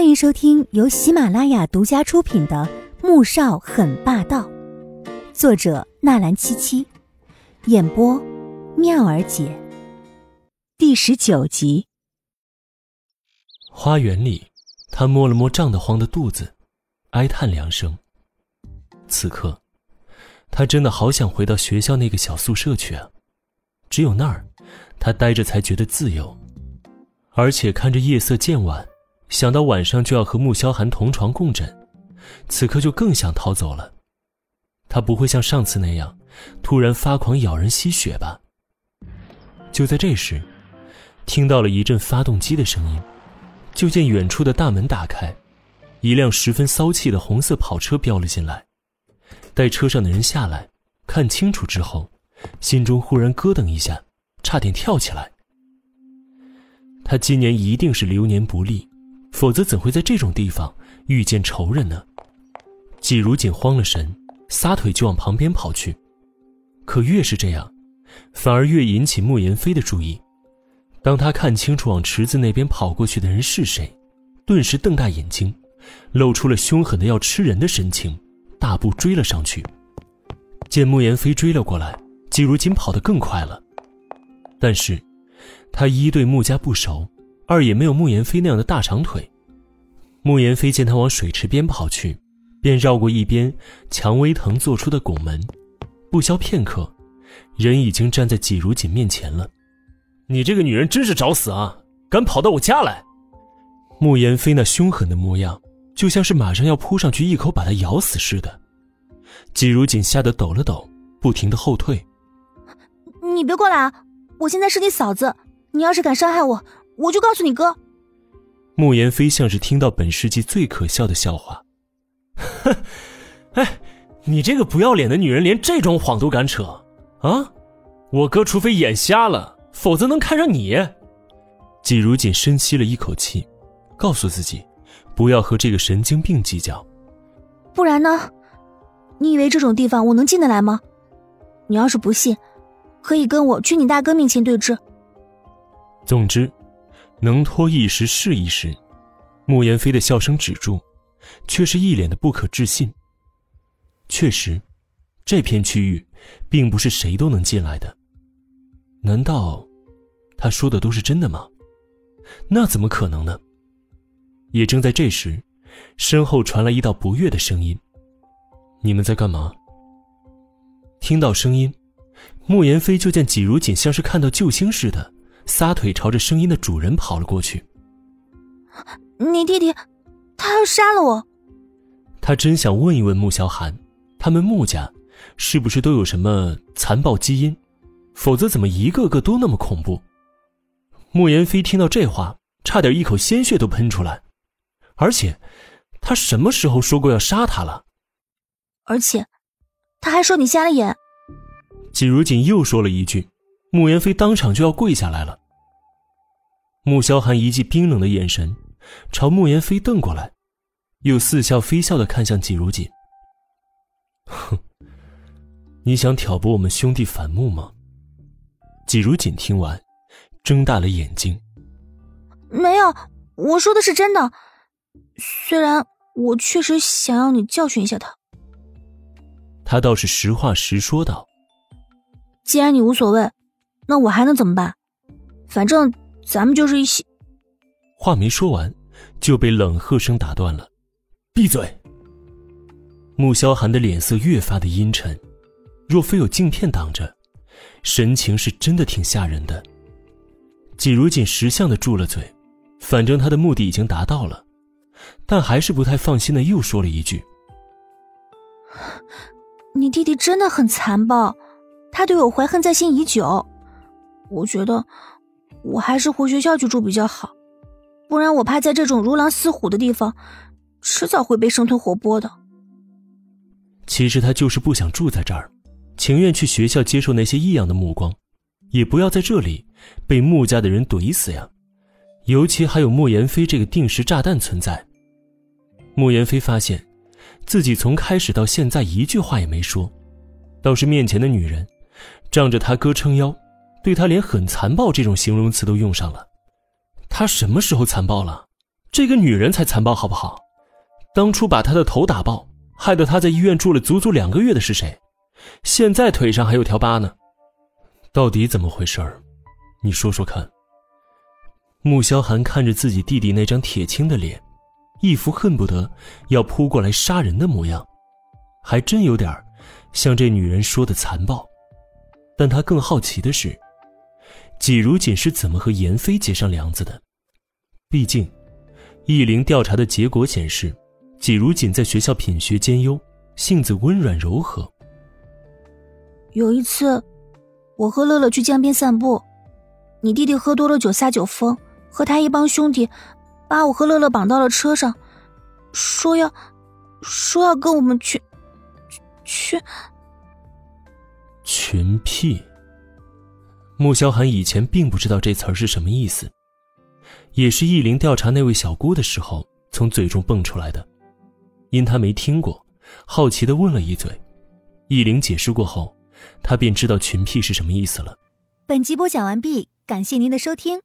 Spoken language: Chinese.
欢迎收听由喜马拉雅独家出品的《穆少很霸道》，作者纳兰七七，演播妙儿姐。第十九集。花园里，他摸了摸胀得慌的肚子，哀叹两声。此刻，他真的好想回到学校那个小宿舍去啊！只有那儿，他待着才觉得自由，而且看着夜色渐晚。想到晚上就要和穆萧寒同床共枕，此刻就更想逃走了。他不会像上次那样，突然发狂咬人吸血吧？就在这时，听到了一阵发动机的声音，就见远处的大门打开，一辆十分骚气的红色跑车飙了进来。待车上的人下来，看清楚之后，心中忽然咯噔一下，差点跳起来。他今年一定是流年不利。否则怎会在这种地方遇见仇人呢？季如锦慌了神，撒腿就往旁边跑去。可越是这样，反而越引起穆言飞的注意。当他看清楚往池子那边跑过去的人是谁，顿时瞪大眼睛，露出了凶狠的要吃人的神情，大步追了上去。见穆言飞追了过来，季如锦跑得更快了。但是，他一对穆家不熟。二也没有穆言飞那样的大长腿。穆言飞见他往水池边跑去，便绕过一边蔷薇藤做出的拱门，不消片刻，人已经站在季如锦面前了。你这个女人真是找死啊！敢跑到我家来！慕言飞那凶狠的模样，就像是马上要扑上去一口把他咬死似的。季如锦吓得抖了抖，不停的后退。你别过来啊！我现在是你嫂子，你要是敢伤害我。我就告诉你哥。穆言飞像是听到本世纪最可笑的笑话，哼，哎，你这个不要脸的女人，连这种谎都敢扯啊！我哥除非眼瞎了，否则能看上你？季如锦深吸了一口气，告诉自己，不要和这个神经病计较。不然呢？你以为这种地方我能进得来吗？你要是不信，可以跟我去你大哥面前对质。总之。能拖一时是一时，慕言飞的笑声止住，却是一脸的不可置信。确实，这片区域并不是谁都能进来的。难道他说的都是真的吗？那怎么可能呢？也正在这时，身后传来一道不悦的声音：“你们在干嘛？”听到声音，慕言飞就见季如锦像是看到救星似的。撒腿朝着声音的主人跑了过去。你弟弟，他要杀了我。他真想问一问穆萧寒，他们穆家是不是都有什么残暴基因？否则怎么一个个都那么恐怖？穆言飞听到这话，差点一口鲜血都喷出来。而且，他什么时候说过要杀他了？而且，他还说你瞎了眼。季如锦又说了一句。穆言飞当场就要跪下来了。穆萧寒一记冰冷的眼神朝穆言飞瞪过来，又似笑非笑的看向季如锦：“哼，你想挑拨我们兄弟反目吗？”季如锦听完，睁大了眼睛：“没有，我说的是真的。虽然我确实想要你教训一下他。”他倒是实话实说道：“既然你无所谓。”那我还能怎么办？反正咱们就是一起。话没说完，就被冷喝声打断了：“闭嘴！”穆萧寒的脸色越发的阴沉，若非有镜片挡着，神情是真的挺吓人的。季如锦识相的住了嘴，反正他的目的已经达到了，但还是不太放心的又说了一句：“你弟弟真的很残暴，他对我怀恨在心已久。”我觉得我还是回学校去住比较好，不然我怕在这种如狼似虎的地方，迟早会被生吞活剥的。其实他就是不想住在这儿，情愿去学校接受那些异样的目光，也不要在这里被穆家的人怼死呀。尤其还有莫言飞这个定时炸弹存在。莫言飞发现自己从开始到现在一句话也没说，倒是面前的女人仗着他哥撑腰。对他连很残暴这种形容词都用上了，他什么时候残暴了？这个女人才残暴，好不好？当初把她的头打爆，害得她在医院住了足足两个月的是谁？现在腿上还有条疤呢，到底怎么回事儿？你说说看。穆萧寒看着自己弟弟那张铁青的脸，一副恨不得要扑过来杀人的模样，还真有点像这女人说的残暴。但他更好奇的是，季如锦是怎么和严飞结上梁子的？毕竟，易灵调查的结果显示，季如锦在学校品学兼优，性子温软柔和。有一次，我和乐乐去江边散步，你弟弟喝多了酒撒酒疯。和他一帮兄弟，把我和乐乐绑到了车上，说要，说要跟我们去，去群癖。穆萧寒以前并不知道这词儿是什么意思，也是易灵调查那位小姑的时候从嘴中蹦出来的，因他没听过，好奇的问了一嘴。易灵解释过后，他便知道群癖是什么意思了。本集播讲完毕，感谢您的收听。